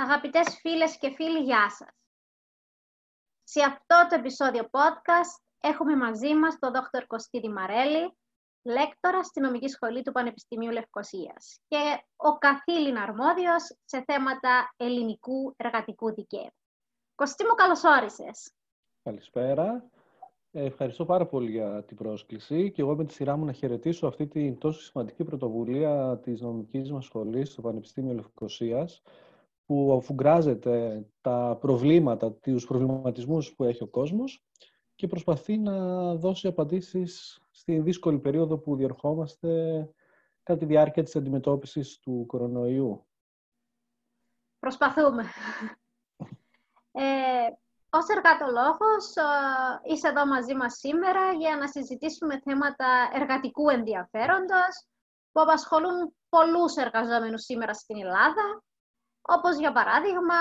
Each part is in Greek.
Αγαπητές φίλες και φίλοι, γεια σας. Σε αυτό το επεισόδιο podcast έχουμε μαζί μας τον Δόκτωρ Κωστίδη Μαρέλη, λέκτορα στη Νομική Σχολή του Πανεπιστημίου Λευκοσίας και ο καθήλυν αρμόδιος σε θέματα ελληνικού εργατικού δικαίου. Κωστή μου, καλώς όρισες. Καλησπέρα. Ε, ευχαριστώ πάρα πολύ για την πρόσκληση και εγώ με τη σειρά μου να χαιρετήσω αυτή την τόσο σημαντική πρωτοβουλία της νομικής μας σχολής στο Πανεπιστήμιο Λευκοσίας που αφουγκράζεται τα προβλήματα, τους προβληματισμούς που έχει ο κόσμος και προσπαθεί να δώσει απαντήσεις στη δύσκολη περίοδο που διερχόμαστε κατά τη διάρκεια της αντιμετώπισης του κορονοϊού. Προσπαθούμε. Ε, ως εργατολόγος ε, είσαι εδώ μαζί μας σήμερα για να συζητήσουμε θέματα εργατικού ενδιαφέροντος που απασχολούν πολλούς εργαζόμενους σήμερα στην Ελλάδα, όπως για παράδειγμα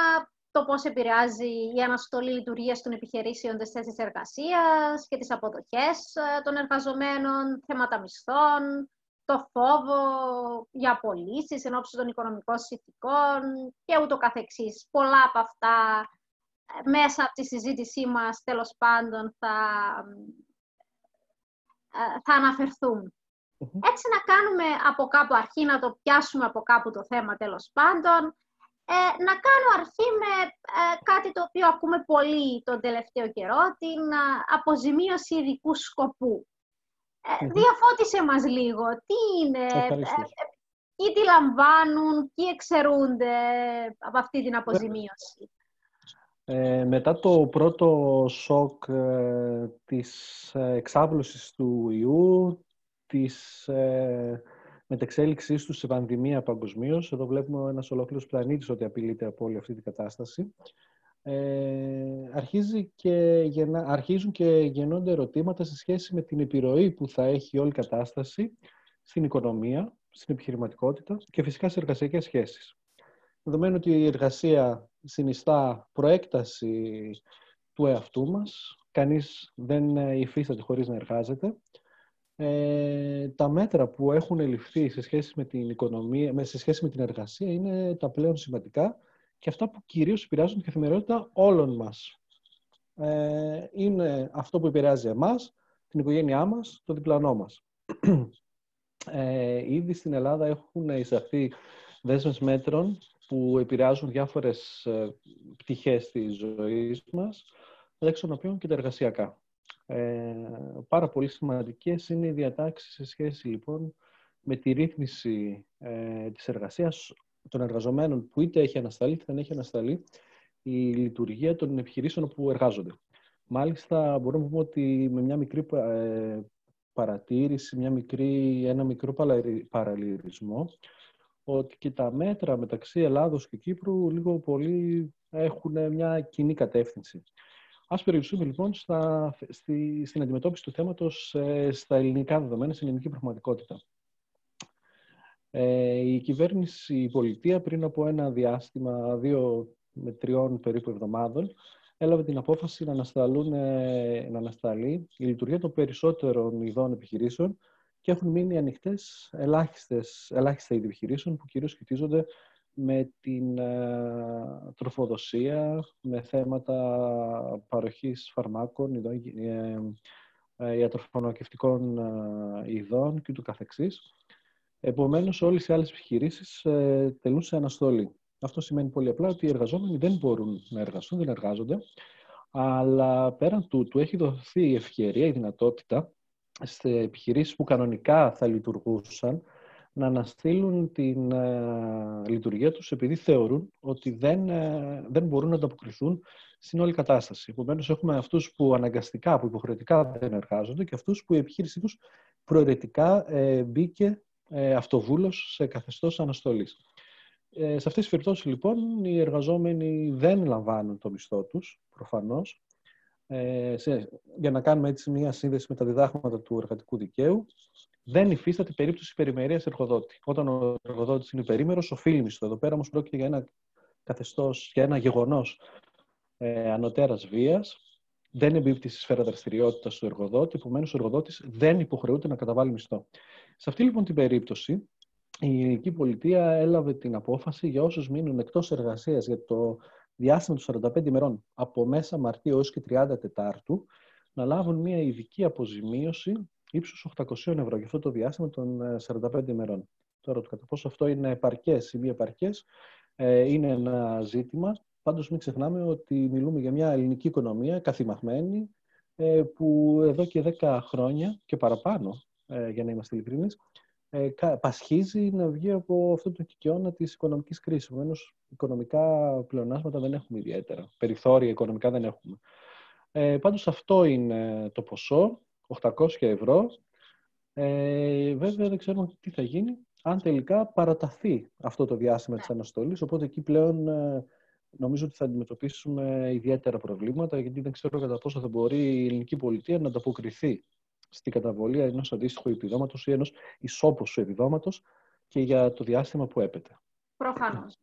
το πώς επηρεάζει η αναστολή λειτουργίας των επιχειρήσεων της θέσης εργασίας και τις αποδοχές ε, των εργαζομένων, θέματα μισθών, το φόβο για απολύσεις εν των οικονομικών συνθηκών και ούτω καθεξής. Πολλά από αυτά μέσα από τη συζήτησή μας, τέλος πάντων, θα, ε, θα αναφερθουν Έτσι να κάνουμε από κάπου αρχή, να το πιάσουμε από κάπου το θέμα τέλος πάντων. Ε, να κάνω αρχή με ε, κάτι το οποίο ακούμε πολύ τον τελευταίο καιρό, την αποζημίωση ειδικού σκοπού. Διαφώτισε μας λίγο, τι είναι, ποιοι τη λαμβάνουν, ποιοι εξαιρούνται από αυτή την αποζημίωση. Ε, μετά το πρώτο σοκ ε, της εξάπλωσης του ιού, της ε, μετεξέλιξής τους σε πανδημία παγκοσμίως, εδώ βλέπουμε ένας ολόκληρος πλανήτης ότι απειλείται από όλη αυτή την κατάσταση, ε, αρχίζει και γεννα, αρχίζουν και γεννώνται ερωτήματα σε σχέση με την επιρροή που θα έχει όλη η κατάσταση στην οικονομία, στην επιχειρηματικότητα και φυσικά σε εργασιακές σχέσεις. Δεδομένου ότι η εργασία συνιστά προέκταση του εαυτού μας. Κανείς δεν υφίσταται χωρίς να εργάζεται. Ε, τα μέτρα που έχουν ληφθεί σε σχέση με την οικονομία, σε σχέση με την εργασία είναι τα πλέον σημαντικά και αυτά που κυρίως επηρεάζουν την καθημερινότητα όλων μας. Ε, είναι αυτό που επηρεάζει εμάς, την οικογένειά μας, το διπλανό μας. Ε, ήδη στην Ελλάδα έχουν εισαχθεί δέσμες μέτρων που επηρεάζουν διάφορες ε, πτυχές της ζωής μας, μεταξύ των οποίων και τα εργασιακά. Ε, πάρα πολύ σημαντικές είναι οι διατάξεις σε σχέση λοιπόν με τη ρύθμιση ε, της εργασίας των εργαζομένων που είτε έχει ανασταλεί είτε δεν έχει ανασταλεί η λειτουργία των επιχειρήσεων που εργάζονται. Μάλιστα μπορούμε να πούμε ότι με μια μικρή ε, παρατήρηση, μια μικρή, ένα μικρό παραλυρισμό ότι και τα μέτρα μεταξύ Ελλάδος και Κύπρου λίγο πολύ έχουν μια κοινή κατεύθυνση. Ας περιοριστούμε λοιπόν στα, στη, στην αντιμετώπιση του θέματος ε, στα ελληνικά δεδομένα, στην ελληνική πραγματικότητα. Ε, η κυβέρνηση, η πολιτεία πριν από ένα διάστημα δύο με τριών περίπου εβδομάδων έλαβε την απόφαση να, ανασταλούν, ε, να ανασταλεί η λειτουργία των περισσότερων ειδών επιχειρήσεων και έχουν μείνει ανοιχτές ελάχιστα είδη επιχειρήσεων που κυρίως σχετίζονται με την ε, τροφοδοσία, με θέματα παροχής φαρμάκων, ειδών, ε, ε, ιατροφωνοκευτικών ε, ειδών και του καθεξής. Επομένως, όλες οι άλλες επιχειρήσεις ε, τελούν σε αναστολή. Αυτό σημαίνει πολύ απλά ότι οι εργαζόμενοι δεν μπορούν να εργαστούν, δεν εργάζονται, αλλά πέραν τούτου έχει δοθεί η ευκαιρία, η δυνατότητα σε επιχειρήσεις που κανονικά θα λειτουργούσαν να αναστείλουν την ε, λειτουργία τους επειδή θεωρούν ότι δεν, ε, δεν μπορούν να ανταποκριθούν στην όλη κατάσταση. Επομένως, έχουμε αυτούς που αναγκαστικά, που υποχρεωτικά δεν εργάζονται και αυτούς που η επιχείρησή τους προαιρετικά ε, μπήκε ε, αυτοβούλος σε καθεστώς αναστολής. σε αυτές τις περιπτώσεις, λοιπόν, οι εργαζόμενοι δεν λαμβάνουν το μισθό τους, προφανώς, ε, για να κάνουμε έτσι μια σύνδεση με τα διδάγματα του εργατικού δικαίου, δεν υφίσταται περίπτωση περιμερία εργοδότη. Όταν ο εργοδότης είναι περίμερο, οφείλει μισθό. Εδώ πέρα όμως πρόκειται για ένα καθεστώς, για ένα γεγονός ε, ανωτέρας βίας. Δεν εμπίπτει στη σφαίρα δραστηριότητας του εργοδότη, επομένως ο εργοδότης δεν υποχρεούται να καταβάλει μισθό. Σε αυτή λοιπόν την περίπτωση, η ελληνική πολιτεία έλαβε την απόφαση για όσους μείνουν εκτός εργασίας για το διάστημα των 45 ημερών από μέσα Μαρτίου έως και 30 Τετάρτου να λάβουν μια ειδική αποζημίωση ύψους 800 ευρώ για αυτό το διάστημα των 45 ε, ημερών. Τώρα, το κατά πόσο αυτό είναι επαρκές ή μη επαρκές, ε, είναι ένα ζήτημα. Πάντως μην ξεχνάμε ότι μιλούμε για μια ελληνική οικονομία καθημαχμένη ε, που εδώ και 10 χρόνια και παραπάνω, για να είμαστε ειλικρινείς, πασχίζει να βγει από αυτό το κικαιώνα της οικονομικής κρίσης. Επομένως, οικονομικά πλεονάσματα δεν έχουμε ιδιαίτερα. Περιθώρια οικονομικά δεν έχουμε. Ε, πάντως αυτό είναι το ποσό, 800 ευρώ. Ε, βέβαια δεν ξέρουμε τι θα γίνει αν τελικά παραταθεί αυτό το διάστημα ναι. της αναστολής. Οπότε εκεί πλέον ε, νομίζω ότι θα αντιμετωπίσουμε ιδιαίτερα προβλήματα γιατί δεν ξέρω κατά πόσο θα μπορεί η ελληνική πολιτεία να ανταποκριθεί στην καταβολή ενός αντίστοιχου επιδόματος ή ενός ισόποσου επιδόματος και για το διάστημα που έπεται. Προφανώς.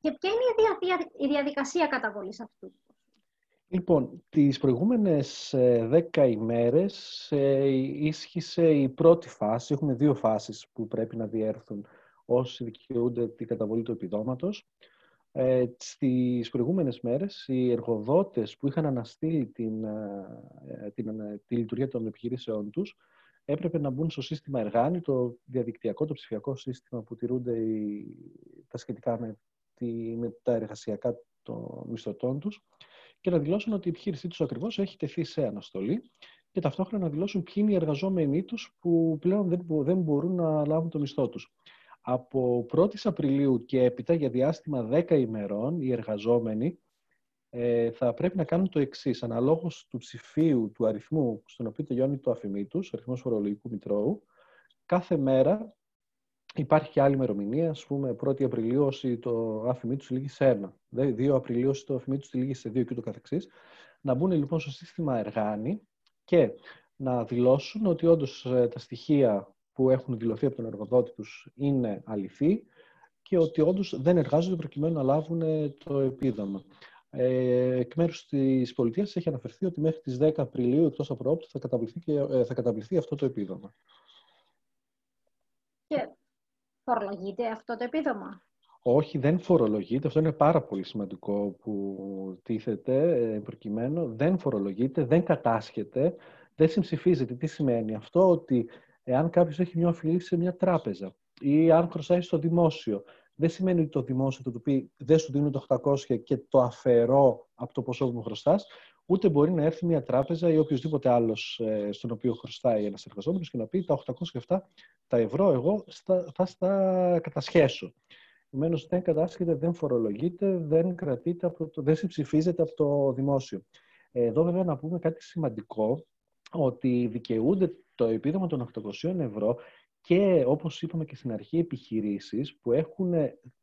Και ποια είναι η διαδικασία καταβολής αυτού; Λοιπόν, τις προηγούμενες ε, δέκα ημέρες ε, ίσχυσε η πρώτη φάση. Έχουμε δύο φάσεις που πρέπει να διέρθουν όσοι δικαιούνται την καταβολή του επιδόματος. Ε, στις προηγούμενες μέρες, οι εργοδότες που είχαν αναστείλει την, ε, την, τη λειτουργία των επιχειρήσεών τους έπρεπε να μπουν στο σύστημα Εργάνη, το διαδικτυακό, το ψηφιακό σύστημα που τηρούνται οι, τα σχετικά με, τη, με τα εργασιακά των μισθωτών τους και να δηλώσουν ότι η επιχείρησή τους ακριβώς έχει τεθεί σε αναστολή και ταυτόχρονα να δηλώσουν ποιοι είναι οι εργαζόμενοι τους που πλέον δεν, δεν μπορούν να λάβουν το μισθό τους. Από 1η Απριλίου και έπειτα, για διάστημα 10 ημερών, οι εργαζόμενοι ε, θα πρέπει να κάνουν το εξής. Αναλόγως του ψηφίου του αριθμού στον οποίο τελειώνει το αφημί τους, ο αριθμός φορολογικού μητρώου, κάθε μέρα Υπάρχει και άλλη ημερομηνία, ας πούμε, 1η Απριλίου, όσοι το άφημί τους λύγει σε ένα. 2 Απριλίου, όσοι το άφημί τους λύγει σε δύο και ούτω καθεξής. Να μπουν λοιπόν στο σύστημα εργάνη και να δηλώσουν ότι όντως ε, τα στοιχεία που έχουν δηλωθεί από τον εργοδότη τους είναι αληθή και ότι όντως δεν εργάζονται προκειμένου να λάβουν ε, το επίδομα. Ε, εκ μέρους της πολιτείας έχει αναφερθεί ότι μέχρι τις 10 Απριλίου, εκτός από θα καταβληθεί, και, ε, θα καταβληθεί αυτό το επίδομα. Και Φορολογείται αυτό το επίδομα; Όχι, δεν φορολογείται. Αυτό είναι πάρα πολύ σημαντικό που τίθεται ε, προκειμένου. Δεν φορολογείται, δεν κατάσχεται, δεν συμψηφίζεται. Τι σημαίνει αυτό, ότι εάν κάποιος έχει μια οφειλή σε μια τράπεζα ή αν χρωστάει στο δημόσιο, δεν σημαίνει ότι το δημόσιο θα του πει δεν σου δίνω το 800 και το αφαιρώ από το ποσό που μου χρωστάς, ούτε μπορεί να έρθει μια τράπεζα ή οποιοδήποτε άλλος ε, στον οποίο χρωστάει ένας εργαζόμενος και να πει τα 807 τα ευρώ εγώ θα στα κατασχέσω. Επομένως, δεν κατάσχεται, δεν φορολογείται, δεν κρατείται, από το, δεν συμψηφίζεται από το δημόσιο. Εδώ βέβαια να πούμε κάτι σημαντικό, ότι δικαιούνται το επίδομα των 800 ευρώ και όπως είπαμε και στην αρχή επιχειρήσεις που έχουν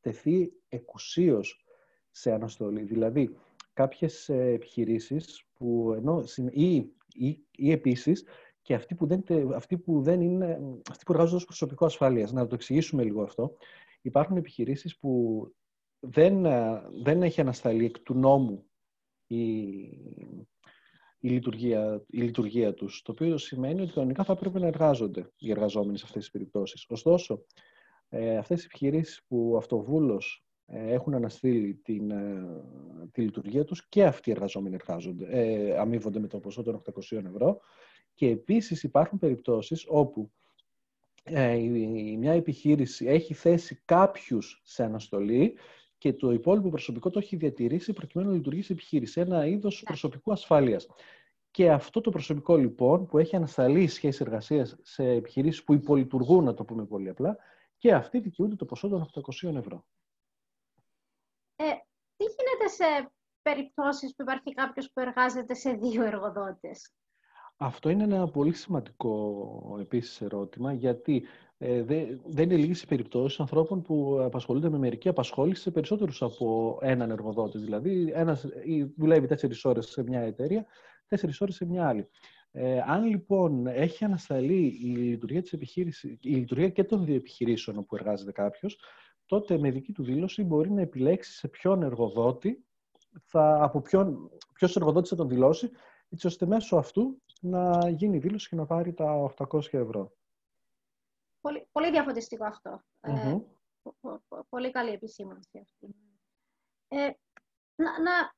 τεθεί εκουσίως σε αναστολή. Δηλαδή, κάποιες ε, επιχειρήσεις που ενώ, ή, ή, ή επίσης και αυτοί που δεν, αυτοί που δεν είναι, αυτοί που εργάζονται ως προσωπικό ασφαλείας. Να το εξηγήσουμε λίγο αυτό. Υπάρχουν επιχειρήσεις που δεν, ε, δεν έχει ανασταλεί εκ του νόμου η, η, λειτουργία, η λειτουργία τους, το οποίο σημαίνει ότι κανονικά θα πρέπει να εργάζονται οι εργαζόμενοι σε αυτές τις περιπτώσεις. Ωστόσο, ε, αυτές οι επιχειρήσεις που αυτοβούλως ε, έχουν αναστείλει την, ε, τη λειτουργία τους και αυτοί οι εργαζόμενοι εργάζονται, ε, αμείβονται με το ποσό των 800 ευρώ και επίσης υπάρχουν περιπτώσεις όπου ε, μια επιχείρηση έχει θέσει κάποιους σε αναστολή και το υπόλοιπο προσωπικό το έχει διατηρήσει προκειμένου να λειτουργήσει επιχείρηση, ένα είδος ναι. προσωπικού ασφάλειας. Και αυτό το προσωπικό λοιπόν που έχει ανασταλεί σχέση εργασίας σε επιχειρήσεις που υπολειτουργούν, να το πούμε πολύ απλά, και αυτοί δικαιούνται το ποσό των 800 ευρώ. Ε, τι γίνεται σε περιπτώσεις που υπάρχει κάποιος που εργάζεται σε δύο εργοδότες; Αυτό είναι ένα πολύ σημαντικό επίσης ερώτημα, γιατί ε, δεν είναι λίγες οι περιπτώσεις ανθρώπων που απασχολούνται με μερική απασχόληση σε περισσότερους από έναν εργοδότη. Δηλαδή, ένας δουλεύει τέσσερις ώρες σε μια εταιρεία, τέσσερις ώρες σε μια άλλη. Ε, αν λοιπόν έχει ανασταλεί η λειτουργία, της επιχείρησης, η λειτουργία και των δύο επιχειρήσεων όπου εργάζεται κάποιος, τότε με δική του δήλωση μπορεί να επιλέξει σε ποιον εργοδότη, θα, από ποιον, ποιος εργοδότης θα τον δηλώσει, έτσι ώστε μέσω αυτού να γίνει δήλωση και να πάρει τα 800 ευρώ. πολύ, πολύ διαφωτιστικό Ε, πολύ καλή επισήμανση αυτή. Ε, να, να,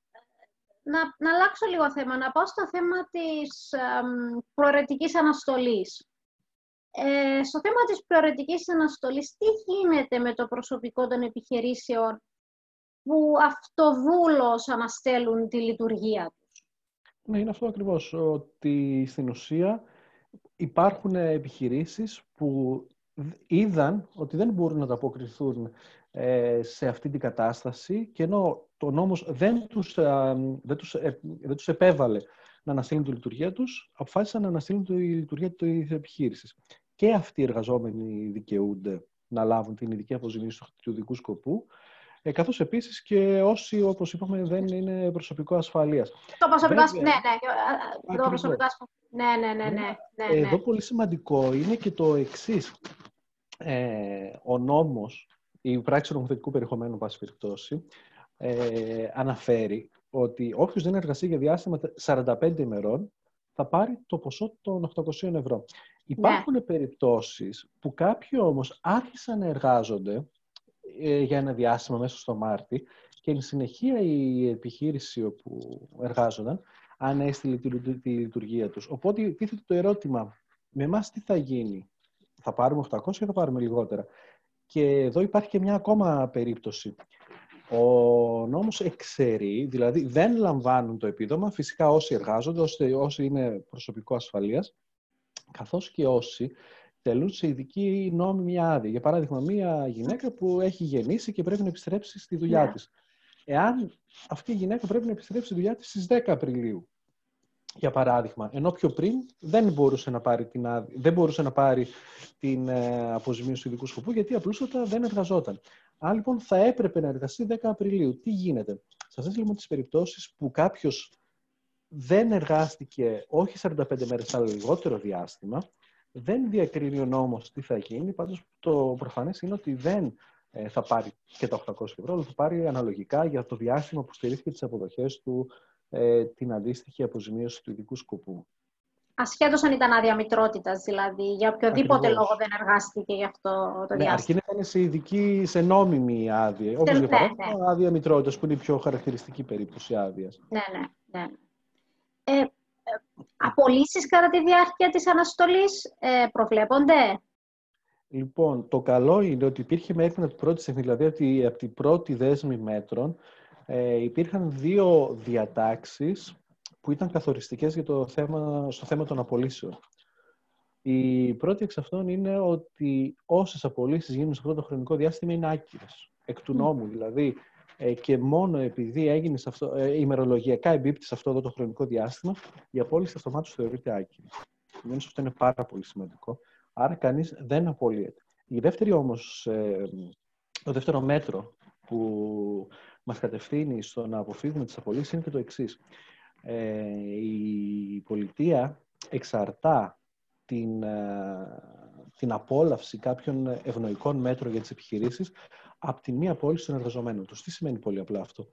να, να αλλάξω λίγο θέμα, να πάω στο θέμα της προαιρετικής αναστολής. Ε, στο θέμα της προαιρετικής αναστολής, τι γίνεται με το προσωπικό των επιχειρήσεων που αυτοβούλως αναστέλουν τη λειτουργία τους; Ναι, είναι αυτό ακριβώς, ότι στην ουσία υπάρχουν επιχειρήσεις που είδαν ότι δεν μπορούν να ανταποκριθούν ε, σε αυτή την κατάσταση και ενώ το νόμος δεν τους, ε, δεν τους, ε, δεν τους επέβαλε να αναστείλουν τη λειτουργία τους, αποφάσισαν να αναστείλουν τη λειτουργία της επιχείρησης. Και αυτοί οι εργαζόμενοι δικαιούνται να λάβουν την ειδική αποζημίωση του ειδικού σκοπού, ε, καθώς επίσης και όσοι, όπως είπαμε, δεν είναι προσωπικό ασφαλείας. Το προσωπικό ασφαλείας, ναι, ναι, το προσωπικό ναι, ναι, ναι, ναι, ναι, Εδώ πολύ σημαντικό είναι και το εξής. Ε, ο νόμος, η πράξη του νομοθετικού περιεχομένου, πάση περιπτώσει, ε, αναφέρει ότι όποιος δεν εργαστεί για διάστημα 45 ημερών θα πάρει το ποσό των 800 ευρώ. Υπάρχουν ναι. περιπτώσεις που κάποιοι όμως άρχισαν να εργάζονται ε, για ένα διάστημα μέσα στο Μάρτι και εν συνεχεία η επιχείρηση όπου εργάζονταν ανέστηλε τη, τη λειτουργία τους. Οπότε τίθεται το ερώτημα, με εμάς τι θα γίνει, θα πάρουμε 800 ή θα πάρουμε λιγότερα; Και εδώ υπάρχει και μια ακόμα περίπτωση. Ο νόμος εξαιρεί, δηλαδή δεν λαμβάνουν το επίδομα, φυσικά όσοι εργάζονται, όσοι είναι προσωπικό ασφαλείας, καθώς και όσοι τελούν σε ειδική νόμιμη άδεια. Για παράδειγμα, μία γυναίκα που έχει γεννήσει και πρέπει να επιστρέψει στη δουλειά yeah. Ναι. της. Εάν αυτή η γυναίκα πρέπει να επιστρέψει στη δουλειά της στις 10 Απριλίου, για παράδειγμα, ενώ πιο πριν δεν μπορούσε να πάρει την, δεν μπορούσε να πάρει την ε, αποζημίωση του ειδικού σκοπού, γιατί απλούστατα δεν εργαζόταν. Αν λοιπόν θα έπρεπε να εργαστεί 10 Απριλίου, τι γίνεται; Σε αυτές λοιπόν τις περιπτώσεις που κάποιος δεν εργάστηκε όχι 45 μέρες, αλλά λιγότερο διάστημα, δεν διακρίνει ο νόμος τι θα γίνει, πάντως το προφανές είναι ότι δεν ε, θα πάρει και τα 800 ευρώ, αλλά θα πάρει αναλογικά για το διάστημα που στηρίχθηκε τις αποδοχές του ε, την αντίστοιχη αποζημίωση του ειδικού σκοπού. Ασχέτως αν ήταν άδεια μητρότητας, δηλαδή, για οποιοδήποτε λόγο δεν εργάστηκε γι' αυτό το ναι, διάστημα. Αρκεί να ήταν σε ειδική, σε νόμιμη άδεια. Όπως για παράδειγμα, ναι, ναι. άδεια μητρότητας, που είναι η πιο χαρακτηριστική περίπτωση άδειας. Ναι, ναι, ναι. Ε, ε, απολύσεις κατά τη διάρκεια της αναστολής ε, προβλέπονται; Λοιπόν, το καλό είναι ότι υπήρχε μέχρι από την πρώτη στιγμή, δηλαδή από την πρώτη δέσμη μέτρων, ε, υπήρχαν δύο διατάξεις που ήταν καθοριστικές για το θέμα, στο θέμα των απολύσεων. Η πρώτη εξ αυτών είναι ότι όσες απολύσεις γίνουν σε αυτό το χρονικό διάστημα είναι άκυρες, εκ του νόμου δηλαδή, ε, και μόνο επειδή έγινε σε αυτό, ε, ημερολογιακά εμπίπτει σε αυτό εδώ το χρονικό διάστημα, η απόλυση αυτομάτως θεωρείται άκυρη. Επομένω, αυτό είναι πάρα πολύ σημαντικό. Άρα κανείς δεν απολύεται. Η δεύτερη όμως, ε, το δεύτερο μέτρο που μας κατευθύνει στο να αποφύγουμε τις απολύσεις είναι και το εξής. Ε, η πολιτεία εξαρτά την, ε, την απόλαυση κάποιων ευνοϊκών μέτρων για τις επιχειρήσεις από τη μία απόλυση των εργαζομένων τους. Τι σημαίνει πολύ απλά αυτό;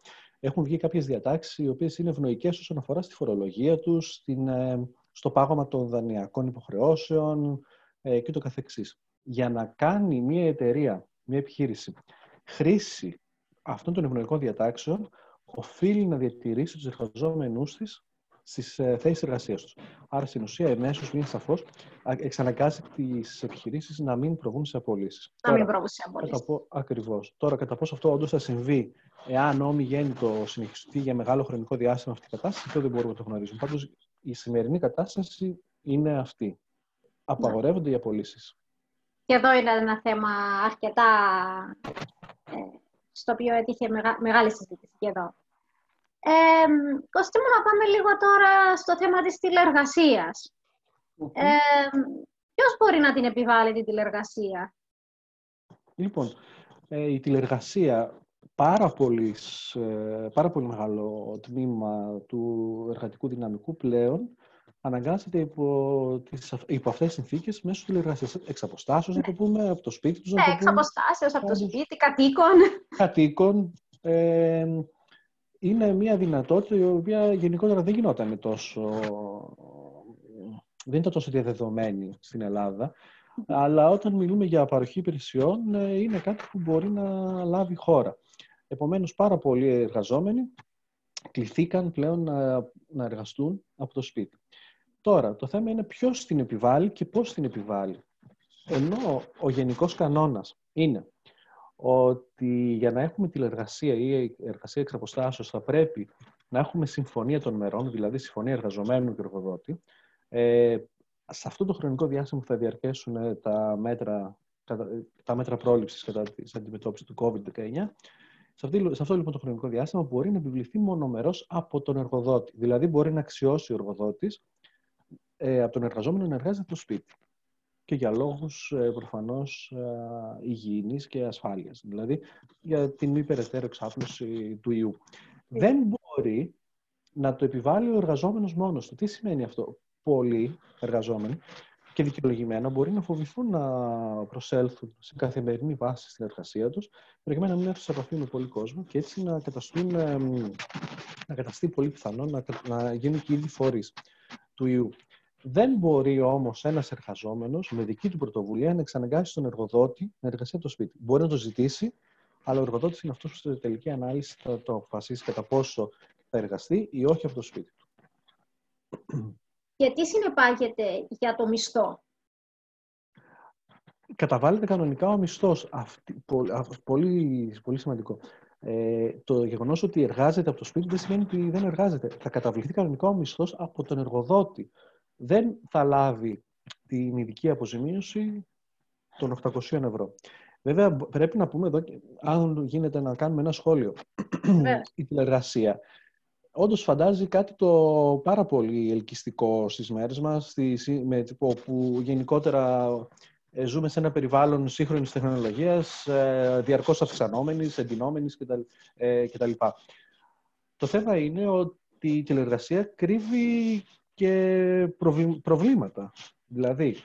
Έχουν βγει κάποιες διατάξεις οι οποίες είναι ευνοϊκές όσον αφορά στη φορολογία τους, στην, ε, στο πάγωμα των δανειακών υποχρεώσεων ε, και το καθεξής. Για να κάνει μια εταιρεία, μια επιχείρηση, χρήση αυτών των ευνοϊκών διατάξεων οφείλει να διατηρήσει τους εργαζόμενούς της στις ε, θέσεις εργασίας τους. Άρα, στην ουσία, εμέσως βγαίνει σαφώς, εξαναγκάζει τις επιχειρήσεις να μην προβούν σε απολύσεις. Να μην προβούν σε απολύσεις. Ακριβώς. Τώρα, κατά πόσο αυτό όντως θα συμβεί, εάν νόμοι το συνεχιστεί για μεγάλο χρονικό διάστημα αυτή η κατάσταση, αυτό δεν μπορούμε να το γνωρίζουμε. Πάντως, η σημερινή κατάσταση είναι αυτή. Απαγορεύονται οι απολύσεις. Και εδώ είναι ένα θέμα αρκετά ε, στο οποίο έτυχε μεγάλη συζήτηση και εδώ. Ε, Κωστή μου, να πάμε λίγο τώρα στο θέμα της τηλεργασίας. Ε, ποιος μπορεί να την επιβάλλει την τηλεργασία; Λοιπόν, ε, η τηλεργασία πάρα πολύς, ε, πάρα πολύ μεγάλο τμήμα του εργατικού δυναμικού πλέον αναγκάζεται υπό, τις, υπό αυτές τις συνθήκες μέσω τηλεργασίας. Εξ αποστάσεως, να το πούμε, από το σπίτι τους. Ναι, εξ αποστάσεως, από το σπίτι, κατοίκων. Κατοίκων. Ε, είναι μια δυνατότητα η οποία γενικότερα δεν γινόταν τόσο... Δεν ήταν τόσο διαδεδομένη στην Ελλάδα. Αλλά όταν μιλούμε για παροχή υπηρεσιών, ε, είναι κάτι που μπορεί να λάβει χώρα. Επομένως, πάρα πολλοί εργαζόμενοι κληθήκαν πλέον να, να εργαστούν από το σπίτι. Τώρα, το θέμα είναι ποιος την επιβάλλει και πώς την επιβάλλει. Ενώ ο γενικός κανόνας είναι ότι για να έχουμε τηλεργασία ή εργασία εξ αποστάσεως θα πρέπει να έχουμε συμφωνία των μερών, δηλαδή συμφωνία εργαζομένου και εργοδότη. Ε, σε αυτό το χρονικό διάστημα που θα διαρκέσουν τα μέτρα, τα μέτρα πρόληψης κατά της αντιμετώπισης του COVID-19, σε, σε αυτό λοιπόν το χρονικό διάστημα μπορεί να επιβληθεί μονομερός από τον εργοδότη. Δηλαδή μπορεί να αξιώσει ο εργοδότης ε, από τον εργαζόμενο να εργάζεται στο σπίτι και για λόγους ε, προφανώς ε, υγιεινής και ασφάλειας. Δηλαδή για την μη περαιτέρω εξάπλωση του ιού. Δεν μπορεί να το επιβάλλει ο εργαζόμενος μόνος του. Τι σημαίνει αυτό; Πολλοί εργαζόμενοι και δικαιολογημένα μπορεί να φοβηθούν να προσέλθουν σε καθημερινή βάση στην εργασία τους, προκειμένου να μην έρθουν σε επαφή με πολύ κόσμο και έτσι να, καταστούν, να καταστεί πολύ πιθανό να, να γίνουν και ήδη φορείς του ιού. Δεν μπορεί όμως ένας εργαζόμενος με δική του πρωτοβουλία να εξαναγκάσει τον εργοδότη να εργαστεί από το σπίτι. Μπορεί να το ζητήσει, αλλά ο εργοδότης είναι αυτός που στη τελική ανάλυση θα το αποφασίσει κατά πόσο θα εργαστεί ή όχι από το σπίτι του. Γιατί συνεπάγεται για το μισθό; Καταβάλλεται κανονικά ο μισθός. πολύ, πολύ σημαντικό. Ε, το γεγονός ότι εργάζεται από το σπίτι δεν σημαίνει ότι δεν εργάζεται. Θα καταβληθεί κανονικά ο μισθός από τον εργοδότη δεν θα λάβει την ειδική αποζημίωση των 800 ευρώ. Βέβαια, πρέπει να πούμε εδώ, αν γίνεται να κάνουμε ένα σχόλιο, ναι. η τηλεργασία όντως φαντάζει κάτι το πάρα πολύ ελκυστικό στις μέρες μας, με, όπου γενικότερα ε, ζούμε σε ένα περιβάλλον σύγχρονης τεχνολογίας, ε, διαρκώς αυξανόμενης, εντυνόμενης κτλ. Ε, το θέμα είναι ότι η τηλεργασία κρύβει και προβλήματα. Δηλαδή,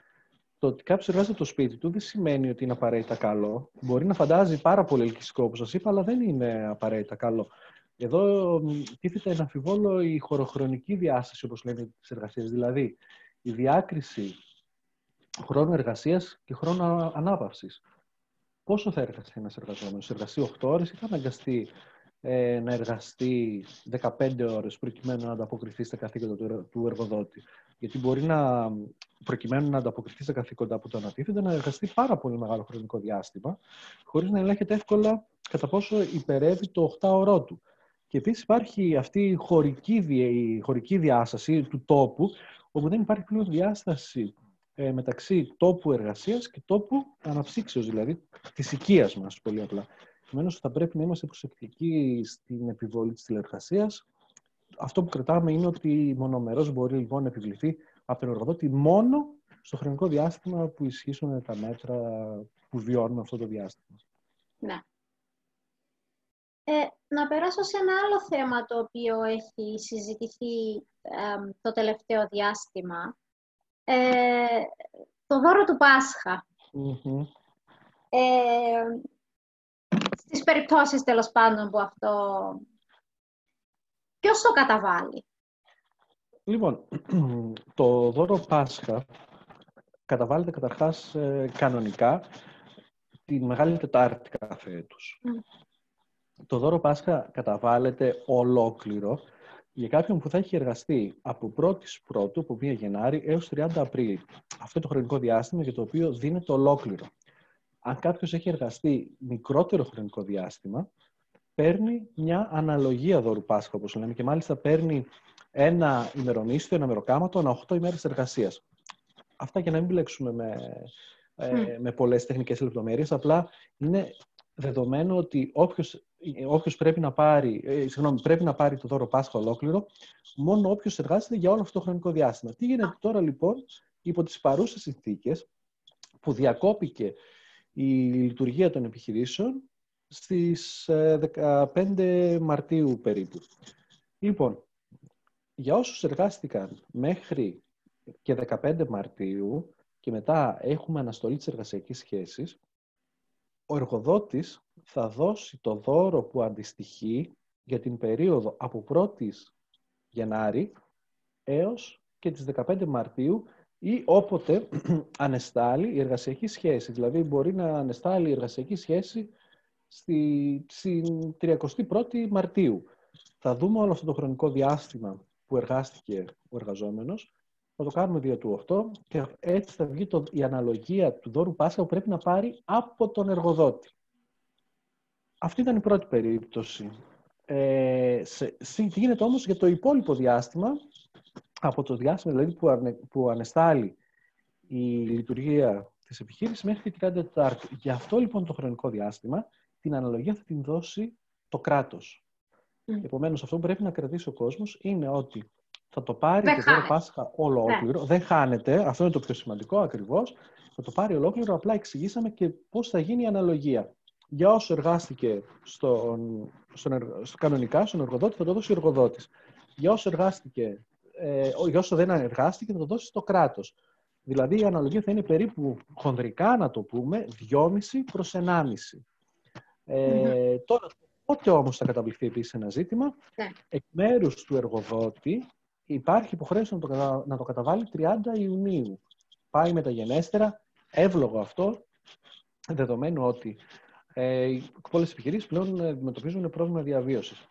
το ότι κάποιος εργάζεται από το σπίτι του δεν σημαίνει ότι είναι απαραίτητα καλό. Μπορεί να φαντάζει πάρα πολύ ελκυστικό, όπως σας είπα, αλλά δεν είναι απαραίτητα καλό. Εδώ τίθεται ένα αμφιβόλο η χωροχρονική διάσταση, όπως λένε τις εργασίες. Δηλαδή, η διάκριση χρόνου εργασίας και χρόνου ανάπαυσης. Πόσο θα εργαστεί ένας εργαζόμενος, εργαστεί 8 ώρες ή θα αναγκαστεί ε, να εργαστεί 15 ώρες προκειμένου να ανταποκριθεί στα καθήκοντα του εργοδότη. Γιατί μπορεί να, προκειμένου να ανταποκριθεί στα καθήκοντα που το ανατίθεται, να εργαστεί πάρα πολύ μεγάλο χρονικό διάστημα, χωρίς να ελέγχεται εύκολα κατά πόσο υπερεύει το 8 ωρό του. Και επίσης υπάρχει αυτή η χωρική, η χωρική διάσταση του τόπου, όπου δεν υπάρχει πλέον διάσταση ε, μεταξύ τόπου εργασίας και τόπου αναψύξεως, δηλαδή της οικίας μας, πολύ απλά. Επομένως, θα πρέπει να είμαστε προσεκτικοί στην επιβολή της τηλεργασία. Αυτό που κρατάμε είναι ότι μονομερός μπορεί λοιπόν να επιβληθεί από τον εργοδότη μόνο στο χρονικό διάστημα που ισχύσουν τα μέτρα που βιώνουμε αυτό το διάστημα. Ναι. Ε, να περάσω σε ένα άλλο θέμα το οποίο έχει συζητηθεί το τελευταίο διάστημα. Ε, το δώρο του πασχα Ε, στις περιπτώσεις τέλος πάντων που αυτό... Ποιος το καταβάλει; Λοιπόν, το δώρο Πάσχα καταβάλλεται καταρχάς ε, κανονικά τη Μεγάλη Τετάρτη κάθε έτους. Το δώρο Πάσχα καταβάλλεται ολόκληρο για κάποιον που θα έχει εργαστεί από 1η Πρώτου, από 1 Γενάρη, έως 30 Απρίλη. Αυτό το χρονικό διάστημα για το οποίο δίνεται ολόκληρο αν κάποιος έχει εργαστεί μικρότερο χρονικό διάστημα, παίρνει μια αναλογία δώρου Πάσχα, όπως λέμε, και μάλιστα παίρνει ένα ημερομίσθιο, ένα μεροκάματο, ανά 8 ημέρες εργασίας. Αυτά για να μην μπλέξουμε με, ε, με πολλές τεχνικές λεπτομέρειες, απλά είναι δεδομένο ότι όποιος, όποιος πρέπει, να πάρει, ε, συγγνώμη, πρέπει να πάρει το δώρο Πάσχα ολόκληρο, μόνο όποιος εργάζεται για όλο αυτό το χρονικό διάστημα. Τι γίνεται τώρα λοιπόν υπό τις παρούσες συνθήκες που διακόπηκε η λειτουργία των επιχειρήσεων στις 15 ε, Μαρτίου περίπου. Λοιπόν, για όσους εργάστηκαν μέχρι και 15 Μαρτίου και μετά έχουμε αναστολή της εργασιακής σχέσης, ο εργοδότης θα δώσει το δώρο που αντιστοιχεί για την περίοδο από 1η Γενάρη έως και τις 15 Μαρτίου ή όποτε ανεστάλλει η εργασιακή σχέση. Δηλαδή μπορεί να ανεστάλλει η εργασιακή σχέση στη, στην 31η Μαρτίου. Θα δούμε όλο αυτό το χρονικό διάστημα που εργάστηκε ο εργαζόμενος, θα το κάνουμε δια του 8 και έτσι θα βγει το, η αναλογία του δώρου Πάσχα που πρέπει να πάρει από τον εργοδότη. Αυτή ήταν η πρώτη περίπτωση. Ε, σε, τι γίνεται όμως για το υπόλοιπο διάστημα, από το διάστημα δηλαδή που, ανε, που ανεστάλλει η λειτουργία της επιχείρησης μέχρι τη 34η. Για αυτό λοιπόν το χρονικό διάστημα την αναλογία θα την δώσει το κράτος. Mm. Επομένως αυτό που πρέπει να κρατήσει ο κόσμος είναι ότι θα το πάρει Δεν και τώρα Πάσχα ολόκληρο. Ναι. Δεν χάνεται. Αυτό είναι το πιο σημαντικό ακριβώς. Θα το πάρει ολόκληρο. Απλά εξηγήσαμε και πώς θα γίνει η αναλογία. Για όσο εργάστηκε στον, στον, στο, κανονικά, στον εργοδότη, θα το δώσει ο εργοδότης. Για όσο εργάστηκε, ε, για όσο δεν εργάστηκε, θα το δώσεις στο κράτος. Δηλαδή η αναλογία θα είναι περίπου χονδρικά, να το πούμε, 2,5 προς 1,5. Ε, Τώρα, πότε όμως θα καταβληθεί επίσης ένα ζήτημα, ναι. εκ μέρους του εργοδότη υπάρχει υποχρέωση να το, να το καταβάλει 30 Ιουνίου. Πάει μεταγενέστερα, εύλογο αυτό, δεδομένου ότι ε, πολλές επιχειρήσεις πλέον αντιμετωπίζουν πρόβλημα διαβίωσης.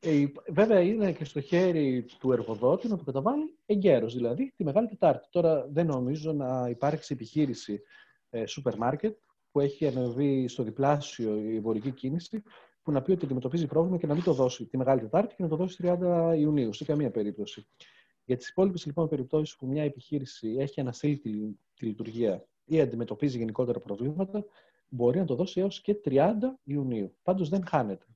Ε, βέβαια είναι και στο χέρι του εργοδότη να το καταβάλει εγκαίρως, δηλαδή τη Μεγάλη Τετάρτη. Τώρα δεν νομίζω να υπάρξει επιχείρηση ε, σούπερ μάρκετ που έχει ανεβεί στο διπλάσιο η εμπορική κίνηση που να πει ότι αντιμετωπίζει πρόβλημα και να μην το δώσει τη Μεγάλη Τετάρτη και να το δώσει 30 Ιουνίου, σε καμία περίπτωση. Για τις υπόλοιπες λοιπόν περιπτώσεις που μια επιχείρηση έχει αναστείλει τη, τη λειτουργία ή αντιμετωπίζει γενικότερα προβλήματα, μπορεί να το δώσει έως και 30 Ιουνίου. Πάντως δεν χάνεται.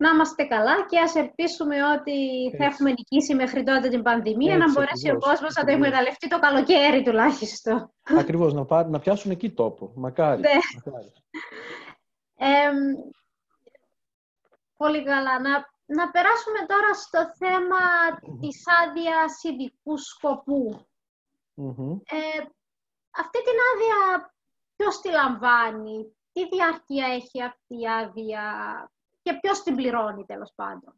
Να είμαστε καλά και ας ελπίσουμε ότι θα έχουμε νικήσει μέχρι τότε την πανδημία, Έτσι, να μπορέσει ακριβώς, ο κόσμος να το εκμεταλλευτεί το καλοκαίρι τουλάχιστον. Ακριβώς, να, πά, να πιάσουν εκεί τόπο. Μακάρι. Ναι. Μακάρι. Ε, πολύ καλά. Να, να περάσουμε τώρα στο θέμα της άδειας ειδικού Ε, αυτή την άδεια ποιος τη λαμβάνει, τι διάρκεια έχει αυτή η άδεια, και ποιος την πληρώνει τέλος πάντων.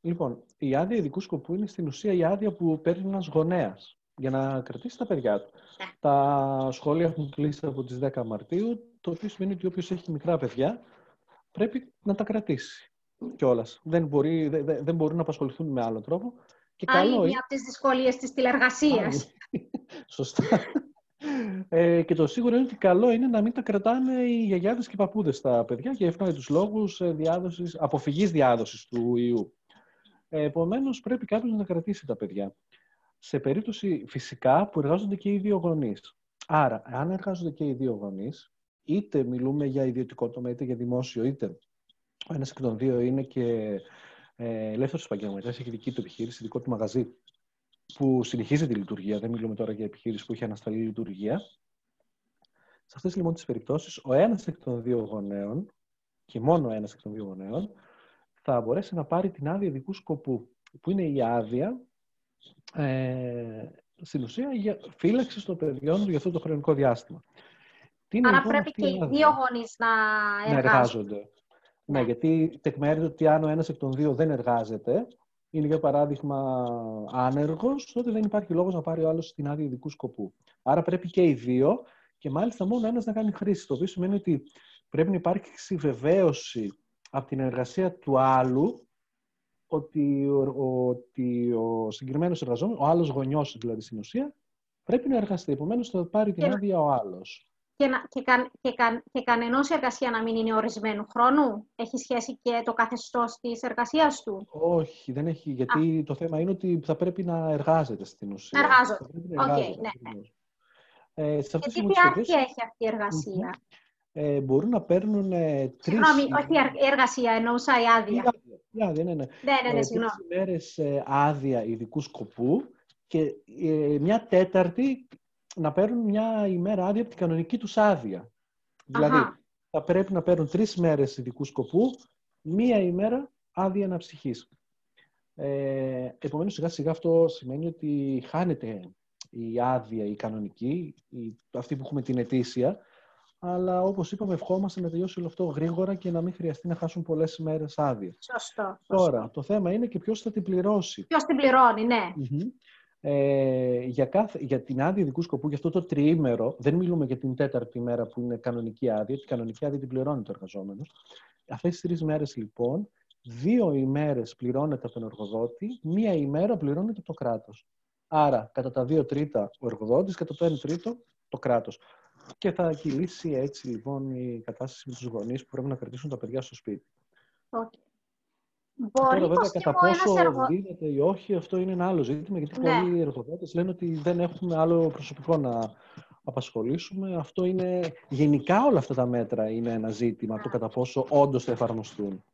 Λοιπόν, η άδεια ειδικού σκοπού είναι στην ουσία η άδεια που παίρνει ένας γονέας για να κρατήσει τα παιδιά του. Ναι. Τα σχόλια έχουν κλείσει από τις 10 Μαρτίου, το οποίο σημαίνει ότι όποιος έχει μικρά παιδιά πρέπει να τα κρατήσει κιόλας. Δεν, μπορεί, δεν, δεν μπορούν να απασχοληθούν με άλλο τρόπο. Και Άλλη καλό μία από τις δυσκολίες της τηλεργασίας. Σωστά. Ε, και το σίγουρο είναι ότι καλό είναι να μην τα κρατάνε οι γιαγιάδες και οι παππούδες τα παιδιά για ευνόητους λόγους ε, διάδοσης, αποφυγής διάδοσης του ιού. Ε, επομένως, πρέπει κάποιος να κρατήσει τα παιδιά. Σε περίπτωση φυσικά που εργάζονται και οι δύο γονείς. Άρα, αν εργάζονται και οι δύο γονείς, είτε μιλούμε για ιδιωτικό τομέα, είτε για δημόσιο, είτε ο ένας εκ των δύο είναι και ε, ελεύθερος επαγγελματίας, έχει δική του επιχείρηση, δικό του μαγαζί που συνεχίζει τη λειτουργία, δεν μιλούμε τώρα για επιχείρηση που έχει ανασταλεί λειτουργία. Σε αυτές λοιπόν τις περιπτώσεις, ο ένας εκ των δύο γονέων, και μόνο ο ένας εκ των δύο γονέων, θα μπορέσει να πάρει την άδεια ειδικού σκοπού, που είναι η άδεια ε, στην ουσία για φύλαξη των παιδιών για αυτό το χρονικό διάστημα. Τι Άρα λοιπόν πρέπει και οι δύο γονείς να εργάζονται. Να εργάζονται. Ναι, ναι γιατί τεκμέρεται ότι αν ο ένας εκ των δύο δεν εργάζεται, είναι για παράδειγμα άνεργος, τότε δεν υπάρχει λόγος να πάρει ο άλλος την άδεια ειδικού σκοπού. Άρα πρέπει και οι δύο και μάλιστα μόνο ένας να κάνει χρήση. Το οποίο σημαίνει ότι πρέπει να υπάρξει βεβαίωση από την εργασία του άλλου ότι ο, ότι ο συγκεκριμένος εργαζόμενος, ο άλλος γονιός δηλαδή στην ουσία, πρέπει να εργαστεί. Επομένως θα πάρει την άδεια ο άλλος και, να, και, κα, και, κα, και κανενός εργασία να μην είναι ορισμένου χρόνου; Έχει σχέση και το καθεστώς της εργασίας του; Όχι, δεν έχει, γιατί το θέμα είναι ότι θα πρέπει να εργάζεται στην ουσία. Να εργάζονται. OK, okay, ναι. ναι. Ε, σε και τις διάρκεια έχει αυτή η εργασία; Ε, μπορούν να παίρνουν ε, τρεις... Συγγνώμη, όχι η εργασία, εννοούσα η άδεια. Η άδεια, ναι, ναι. Ναι, ναι, ναι, ε, συγγνώμη. Τρεις ημέρες ε, άδεια ειδικού σκοπού και ε, μια τέταρτη να παίρνουν μια ημέρα άδεια από την κανονική τους άδεια. Δηλαδή, θα πρέπει να παίρνουν τρεις μέρες ειδικού σκοπού, μία ημέρα άδεια αναψυχής. Ε, επομένως, σιγά σιγά αυτό σημαίνει ότι χάνεται η άδεια, η κανονική, η, αυτή που έχουμε την ετήσια, αλλά όπως είπαμε ευχόμαστε να τελειώσει όλο αυτό γρήγορα και να μην χρειαστεί να χάσουν πολλές ημέρες άδεια. Σωστό, Τώρα, το θέμα είναι και ποιος θα την πληρώσει. Ποιος την πληρώνει, ναι. Ε, για, κάθε, για την άδεια ειδικού σκοπού, για αυτό το τριήμερο, δεν μιλούμε για την τέταρτη μέρα που είναι κανονική άδεια, την κανονική άδεια την πληρώνει το εργαζόμενο. Αυτές τις τρεις μέρες λοιπόν, δύο ημέρες πληρώνεται από τον εργοδότη, μία ημέρα πληρώνεται το κράτος. Άρα, κατά τα δύο τρίτα ο εργοδότης, κατά το ένα τρίτο το κράτος. Και θα κυλήσει έτσι λοιπόν η κατάσταση με τους γονείς που πρέπει να κρατήσουν τα παιδιά στο σπίτι. Okay. Μπορεί Τώρα, βέβαια, κατά πόσο εργο... δίνεται ή όχι, αυτό είναι ένα άλλο ζήτημα, γιατί ναι. πολλοί εργοδότε λένε ότι δεν έχουμε άλλο προσωπικό να απασχολήσουμε. Αυτό είναι, γενικά όλα αυτά τα μέτρα είναι ένα ζήτημα, το κατά πόσο όντως θα εφαρμοστούν.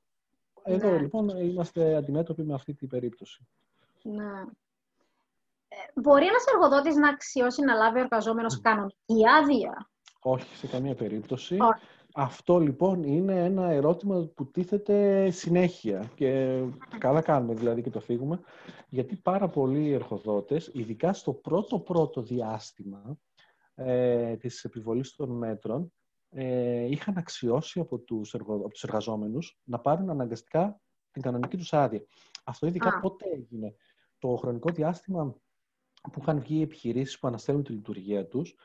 Εδώ, ναι. λοιπόν, είμαστε αντιμέτωποι με αυτή την περίπτωση. Ναι. Ε, μπορεί ένας εργοδότης να αξιώσει να λάβει ο εργαζόμενος κανονική άδεια; Όχι, σε καμία περίπτωση. Αυτό λοιπόν είναι ένα ερώτημα που τίθεται συνέχεια και καλά κάνουμε δηλαδή και το φύγουμε γιατί πάρα πολλοί εργοδότες, ειδικά στο πρώτο πρώτο διάστημα ε, της επιβολής των μέτρων, ε, είχαν αξιώσει από τους, εργο, από τους εργαζόμενους να πάρουν αναγκαστικά την κανονική τους άδεια. Αυτό ειδικά πότε έγινε; Το χρονικό διάστημα που είχαν βγει οι επιχειρήσεις που αναστέλνουν τη λειτουργία τους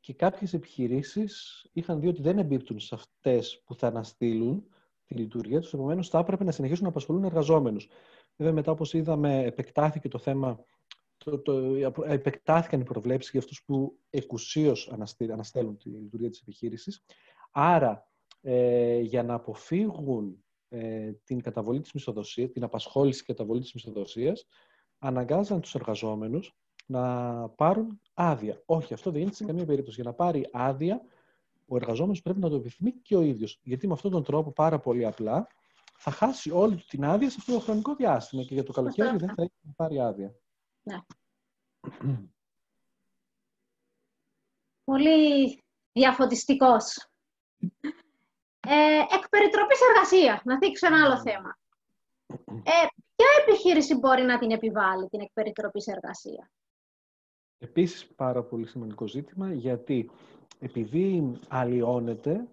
και κάποιες επιχειρήσεις είχαν δει ότι δεν εμπίπτουν σε αυτές που θα αναστείλουν τη λειτουργία τους, επομένως θα έπρεπε να συνεχίσουν να απασχολούν εργαζόμενους. Βέβαια μετά όπως είδαμε επεκτάθηκε το θέμα το, το, επεκτάθηκαν οι προβλέψεις για αυτούς που εκουσίως αναστέλουν τη λειτουργία της επιχείρησης. Άρα, ε, για να αποφύγουν ε, την καταβολή της μισθοδοσίας, την απασχόληση και καταβολή της μισθοδοσίας, αναγκάζαν τους εργαζόμενους να πάρουν άδεια. Όχι, αυτό δεν γίνεται σε καμία περίπτωση. Για να πάρει άδεια, ο εργαζόμενος πρέπει να το επιθυμεί και ο ίδιος. Γιατί με αυτόν τον τρόπο, πάρα πολύ απλά, θα χάσει όλη την άδεια σε αυτό το χρονικό διάστημα και για το καλοκαίρι δεν θα έχει να πάρει άδεια. Ναι. πολύ διαφωτιστικός. Ε, εκ εργασίας. Να δείξω ένα άλλο θέμα. Ε, ποια επιχείρηση μπορεί να την επιβάλλει την εκπεριτροπής εργασία; Επίσης πάρα πολύ σημαντικό ζήτημα γιατί επειδή αλλοιώνεται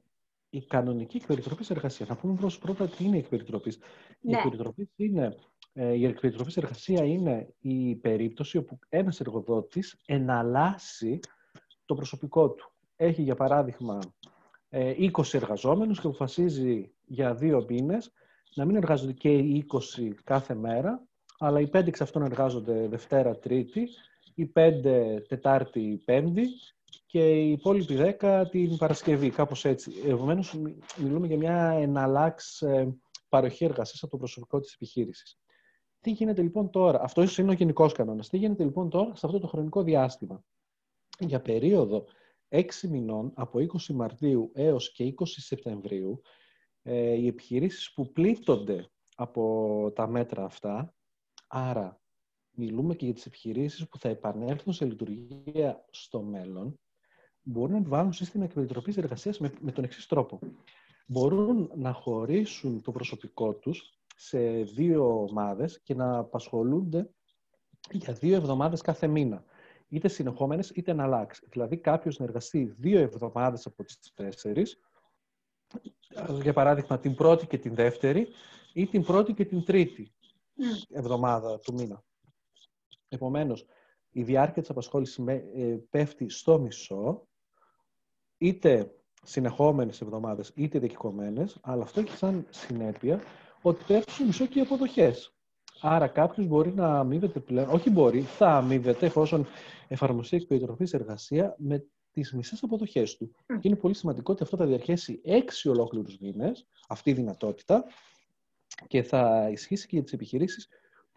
η κανονική εκπεριτροπή εργασία. Να πούμε πρώτα τι είναι η εκπεριτροπή. Ναι. Η είναι ε, η εκπεριτροπή εργασία είναι η περίπτωση όπου ένας εργοδότης εναλλάσσει το προσωπικό του. Έχει, για παράδειγμα, 20 ε, εργαζόμενους και αποφασίζει για δύο μήνες να μην εργάζονται και οι 20 κάθε μέρα, αλλά οι 5 εξ αυτών εργάζονται Δευτέρα, Τρίτη η πέντε Τετάρτη, η Πέμπτη και οι υπόλοιποι 10 την Παρασκευή, κάπως έτσι. Επομένως, μιλούμε για μια εναλλάξ ε, παροχή εργασίας από το προσωπικό της επιχείρησης. Τι γίνεται λοιπόν τώρα, αυτό ίσως είναι ο γενικός κανόνας. Τι γίνεται λοιπόν τώρα σε αυτό το χρονικό διάστημα; Για περίοδο 6 μηνών, από 20 Μαρτίου έως και 20 Σεπτεμβρίου, ε, οι επιχειρήσεις που πλήττονται από τα μέτρα αυτά, άρα μιλούμε και για τις επιχειρήσεις που θα επανέλθουν σε λειτουργία στο μέλλον, μπορούν να βάλουν σύστημα εκπαιδευτικής εργασίας με, με τον εξής τρόπο. Μπορούν να χωρίσουν το προσωπικό τους σε δύο ομάδες και να απασχολούνται για δύο εβδομάδες κάθε μήνα. Είτε συνεχόμενες είτε να αλλάξει. Δηλαδή κάποιος να εργαστεί δύο εβδομάδες από τις τέσσερις, για παράδειγμα την πρώτη και την δεύτερη ή την πρώτη και την τρίτη εβδομάδα του μήνα. Επομένως, η διάρκεια της απασχόλησης ε, πέφτει στο μισό, είτε συνεχόμενες εβδομάδες, είτε δικαιωμένες, αλλά αυτό έχει σαν συνέπεια ότι πέφτει στο μισό και οι αποδοχές. Άρα κάποιος μπορεί να αμείβεται πλέον, όχι μπορεί, θα αμείβεται εφόσον εφαρμοστεί εκπαιδευτική εργασία με τις μισές αποδοχές του. Και είναι πολύ σημαντικό ότι αυτό θα διαρκέσει έξι ολόκληρους μήνες, αυτή η δυνατότητα, και θα ισχύσει και για τις επιχειρήσεις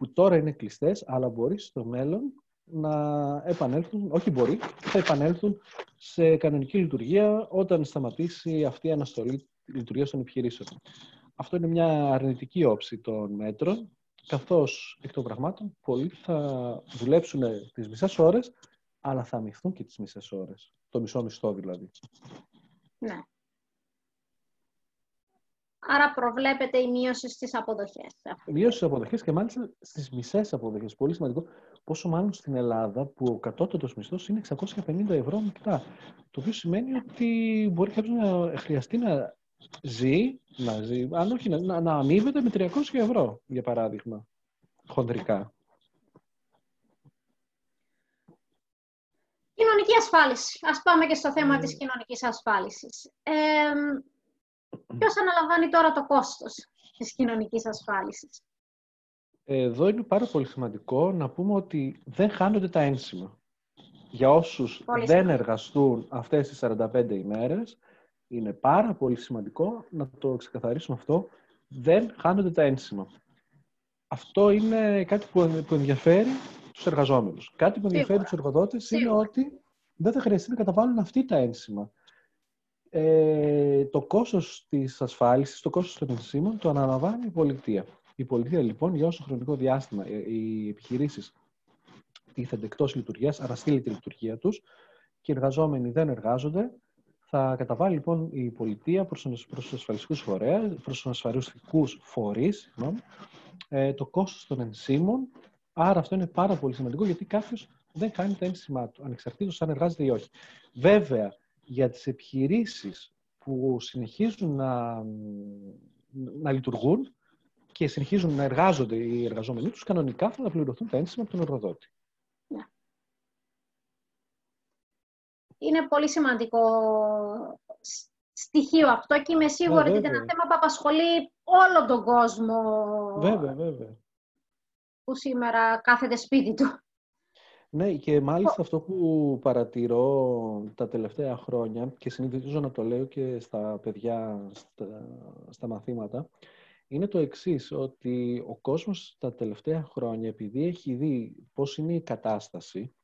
που τώρα είναι κλειστές, αλλά μπορείς στο μέλλον να επανέλθουν, όχι μπορεί, θα επανέλθουν σε κανονική λειτουργία όταν σταματήσει αυτή η αναστολή λειτουργίας των επιχειρήσεων. Αυτό είναι μια αρνητική όψη των μέτρων, καθώς εκ των πραγμάτων πολλοί θα δουλέψουν τις μισές ώρες, αλλά θα αμυφθούν και τις μισές ώρες. Το μισό μισθό δηλαδή. Ναι. Άρα προβλέπεται η μείωση στις αποδοχές. Η μείωση στις αποδοχές και μάλιστα στις μισές αποδοχές. Πολύ σημαντικό. Πόσο μάλλον στην Ελλάδα που ο κατώτατος μισθός είναι 650 ευρώ μετά. Το οποίο σημαίνει ότι μπορεί κάποιος να χρειαστεί να ζει, να ζει αν όχι να, να αμείβεται με 300 ευρώ, για παράδειγμα, χονδρικά. Κοινωνική ασφάλιση. Ας πάμε και στο θέμα mm. της κοινωνικής ασφάλισης. Ε, ποιος αναλαμβάνει τώρα το κόστος της κοινωνικής ασφάλισης; Εδώ είναι πάρα πολύ σημαντικό να πούμε ότι δεν χάνονται τα ένσημα. Για όσους δεν εργαστούν αυτές τις 45 ημέρες, είναι πάρα πολύ σημαντικό να το ξεκαθαρίσουμε αυτό, δεν χάνονται τα ένσημα. Αυτό είναι κάτι που ενδιαφέρει τους εργαζόμενους. Κάτι που ενδιαφέρει Σίγουρα. τους εργοδότες είναι ότι δεν θα χρειαστεί να καταβάλουν αυτή τα ένσημα. Ε, το κόστος της ασφάλισης, το κόστος των ενσύμων το αναλαμβάνει η πολιτεία. Η πολιτεία λοιπόν για όσο χρονικό διάστημα ε, οι επιχειρήσεις τίθενται εκτός λειτουργίας, αναστείλει τη λειτουργία τους και οι εργαζόμενοι δεν εργάζονται, θα καταβάλει λοιπόν η πολιτεία προς τους ασφαλιστικούς φορείς, προς τους ασφαλιστικούς φορείς, ε, το κόστος των ενσύμων. Άρα αυτό είναι πάρα πολύ σημαντικό γιατί κάποιος δεν κάνει τα ένσημά του, ανεξαρτήτως αν εργάζεται ή όχι. Βέβαια, για τις επιχειρήσεις που συνεχίζουν να, να λειτουργούν και συνεχίζουν να εργάζονται οι εργαζόμενοι τους, κανονικά θα πληρωθούν τα ένσημα από τον εργοδότη. Ναι. Είναι πολύ σημαντικό στοιχείο αυτό και είμαι σίγουρη ότι είναι ένα θέμα που απασχολεί όλο τον κόσμο. Βέβαια, βέβαια. Που σήμερα κάθεται σπίτι του. Ναι, και μάλιστα αυτό που παρατηρώ τα τελευταία χρόνια και συνηθίζω να το λέω και στα παιδιά στα, στα μαθήματα, είναι το εξής, ότι ο κόσμος τα τελευταία χρόνια, επειδή έχει δει πώς είναι η κατάσταση,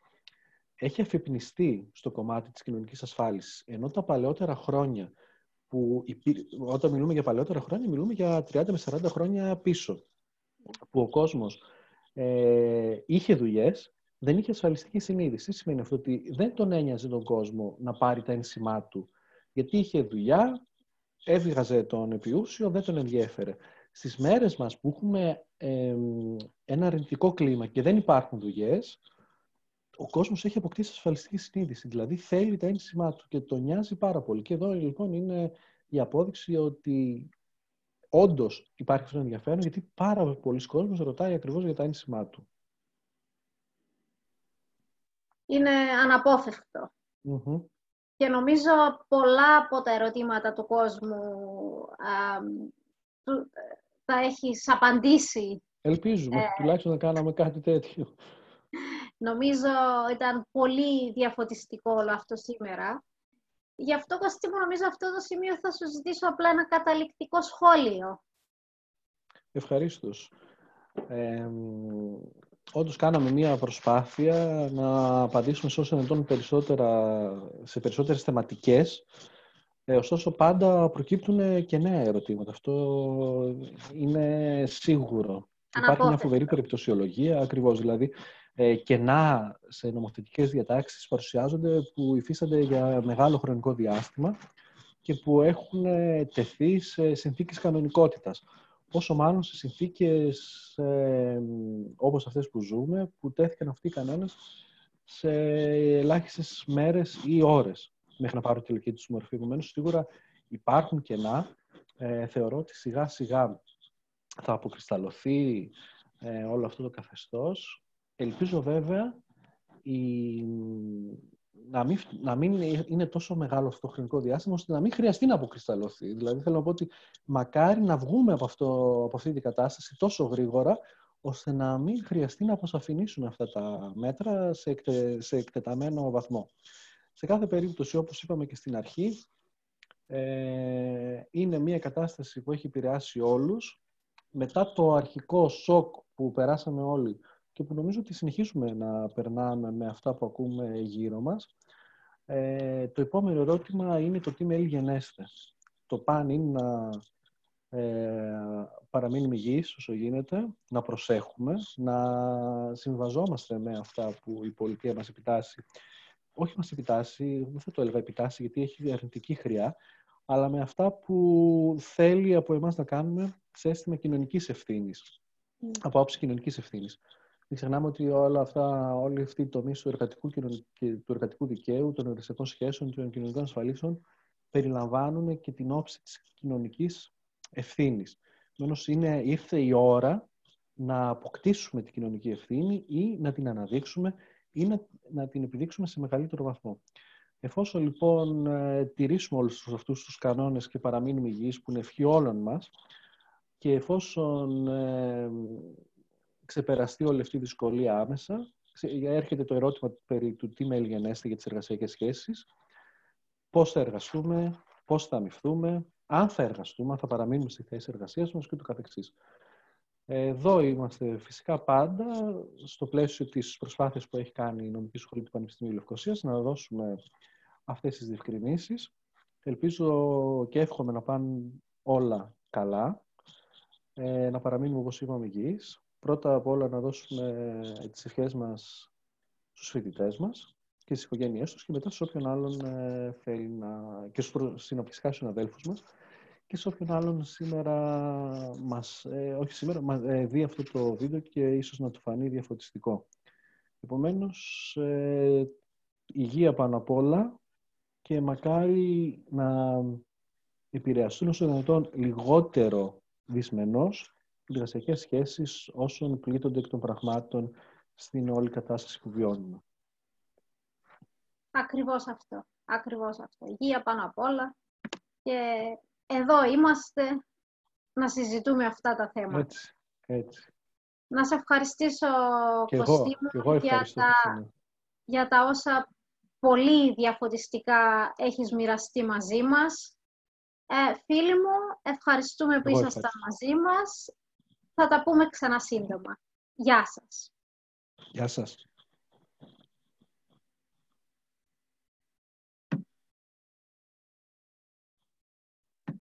έχει αφυπνιστεί στο κομμάτι της κοινωνικής ασφάλισης. Ενώ τα παλαιότερα χρόνια, που όταν μιλούμε για παλαιότερα χρόνια, μιλούμε για 30 με 40 χρόνια πίσω, που ο κόσμος ε, είχε δουλειές, δεν είχε ασφαλιστική συνείδηση. Σημαίνει αυτό ότι δεν τον ένοιαζε τον κόσμο να πάρει τα ένσημά του. Γιατί είχε δουλειά, έβγαζε τον επιούσιο, δεν τον ενδιέφερε. Στις μέρες μας που έχουμε ένα αρνητικό κλίμα και δεν υπάρχουν δουλειές, ο κόσμος έχει αποκτήσει ασφαλιστική συνείδηση. Δηλαδή θέλει τα ένσημά του και τον νοιάζει πάρα πολύ. Και εδώ λοιπόν είναι η απόδειξη ότι όντως υπάρχει αυτό το ενδιαφέρον, γιατί πάρα πολλοί κόσμος ρωτάει ακριβώς για τα ένσημά του είναι αναπόφευκτο. Και νομίζω πολλά από τα ερωτήματα του κόσμου α, θα έχεις απαντήσει. Ελπίζουμε, ε, τουλάχιστον να κάναμε κάτι τέτοιο. Νομίζω ήταν πολύ διαφωτιστικό όλο αυτό σήμερα. Γι' αυτό, Κωστή μου, νομίζω αυτό το σημείο θα σου ζητήσω απλά ένα καταληκτικό σχόλιο. Ευχαριστώ. Ε, Όντως κάναμε μία προσπάθεια να απαντήσουμε σε όσο δυνατόν περισσότερα, σε περισσότερες θεματικές. Ε, ωστόσο, πάντα προκύπτουν και νέα ερωτήματα. Αυτό είναι σίγουρο. Υπάρχει μια φοβερή περιπτωσιολογία, ακριβώς. Δηλαδή, ε, κενά σε νομοθετικές διατάξεις παρουσιάζονται που υφίστανται για μεγάλο χρονικό διάστημα και που έχουν τεθεί σε συνθήκες κανονικότητας πόσο μάλλον σε συνθήκες ε, όπως αυτές που ζούμε, που τέθηκαν αυτοί οι κανόνες σε ελάχιστες μέρες ή ώρες μέχρι να πάρουν τη τελική του μορφή. Επομένως, σίγουρα υπάρχουν κενά. Ε, θεωρώ ότι σιγά σιγά θα αποκρισταλωθεί ε, όλο αυτό το καθεστώς. Ελπίζω βέβαια η, να μην, να μην είναι τόσο μεγάλο αυτό το χρονικό διάστημα, ώστε να μην χρειαστεί να αποκρισταλωθεί. Δηλαδή, θέλω να πω ότι μακάρι να βγούμε από, αυτό, από αυτή την κατάσταση τόσο γρήγορα, ώστε να μην χρειαστεί να αποσαφηνίσουν αυτά τα μέτρα σε, εκτε, σε εκτεταμένο βαθμό. Σε κάθε περίπτωση, όπως είπαμε και στην αρχή, ε, είναι μια κατάσταση που έχει επηρεάσει όλους. Μετά το αρχικό σοκ που περάσαμε όλοι και που νομίζω ότι συνεχίζουμε να περνάμε με αυτά που ακούμε γύρω μας. Ε, το επόμενο ερώτημα είναι το τι μέλη γενέστε. Το παν είναι να ε, παραμείνουμε υγιείς όσο γίνεται, να προσέχουμε, να συμβαζόμαστε με αυτά που η πολιτεία μας επιτάσσει. Όχι μας επιτάσσει, δεν θα το έλεγα επιτάσσει γιατί έχει αρνητική χρειά, αλλά με αυτά που θέλει από εμάς να κάνουμε σε αίσθημα κοινωνικής ευθύνης, mm. από άποψη κοινωνικής ευθύνης. Μην ξεχνάμε ότι όλα αυτά, όλοι αυτοί οι τομεί του εργατικού, του εργατικού δικαίου, των εργασιακών σχέσεων, των κοινωνικών ασφαλίσεων περιλαμβάνουν και την όψη της κοινωνικής ευθύνης. είναι ήρθε η ώρα να αποκτήσουμε την κοινωνική ευθύνη ή να την αναδείξουμε ή να, να την επιδείξουμε σε μεγαλύτερο βαθμό. Εφόσον λοιπόν ε, τηρήσουμε όλους αυτούς τους κανόνες και παραμείνουμε υγιείς που είναι ευχή όλων μας και εφόσον ε, ξεπεραστεί όλη αυτή η δυσκολία άμεσα, έρχεται το ερώτημα περί του τι μέλη για τις εργασιακές σχέσεις, πώς θα εργαστούμε, πώς θα αμυφθούμε, αν θα εργαστούμε, αν θα παραμείνουμε στη θέση εργασίας μας και το καθεξής. Εδώ είμαστε φυσικά πάντα στο πλαίσιο της προσπάθειας που έχει κάνει η Νομική Σχολή του Πανεπιστημίου Λευκοσίας να δώσουμε αυτές τις διευκρινήσεις. Ελπίζω και εύχομαι να πάνε όλα καλά, ε, να παραμείνουμε όπως είπαμε υγιείς. Πρώτα απ' όλα να δώσουμε τις ευχές μας στους φοιτητές μας και στις οικογένειές τους και μετά σε όποιον άλλον ε, θέλει να... και στους συνοπτικά αδέλφους μας και σε όποιον άλλον σήμερα μας, ε, όχι σήμερα, μας, ε, δει αυτό το βίντεο και ίσως να του φανεί διαφωτιστικό. Επομένως, ε, υγεία πάνω απ' όλα και μακάρι να επηρεαστούν όσο δυνατόν λιγότερο δυσμενώς οι εργασιακές σχέσεις όσων πλήττονται εκ των πραγμάτων στην όλη κατάσταση που βιώνουμε. Ακριβώς αυτό. Ακριβώς αυτό. Υγεία πάνω απ' όλα και εδώ είμαστε να συζητούμε αυτά τα θέματα. Έτσι, έτσι. Να σε ευχαριστήσω, Κωστή μου, για, τα, για τα όσα πολύ διαφωτιστικά έχεις μοιραστεί μαζί μας. Ε, φίλοι μου, ευχαριστούμε που ήσασταν μαζί μας. Θα τα πούμε ξανά σύντομα. Γεια σας. Γεια σας.